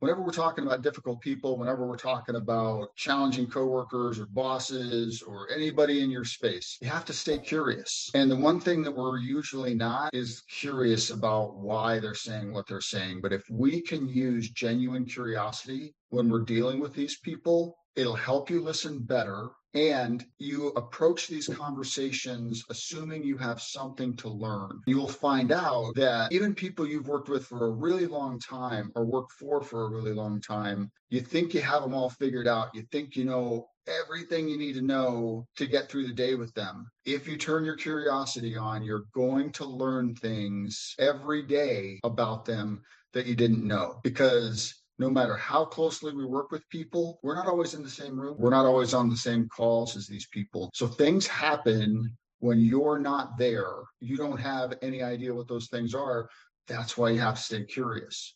whenever we're talking about difficult people, whenever we're talking about challenging coworkers or bosses or anybody in your space, you have to stay curious. And the one thing that we're usually not is curious about why they're saying what they're saying. But if we can use genuine curiosity when we're dealing with these people, it'll help you listen better and you approach these conversations assuming you have something to learn. You'll find out that even people you've worked with for a really long time or worked for for a really long time, you think you have them all figured out. You think you know everything you need to know to get through the day with them. If you turn your curiosity on, you're going to learn things every day about them that you didn't know because no matter how closely we work with people, we're not always in the same room. We're not always on the same calls as these people. So things happen when you're not there. You don't have any idea what those things are. That's why you have to stay curious.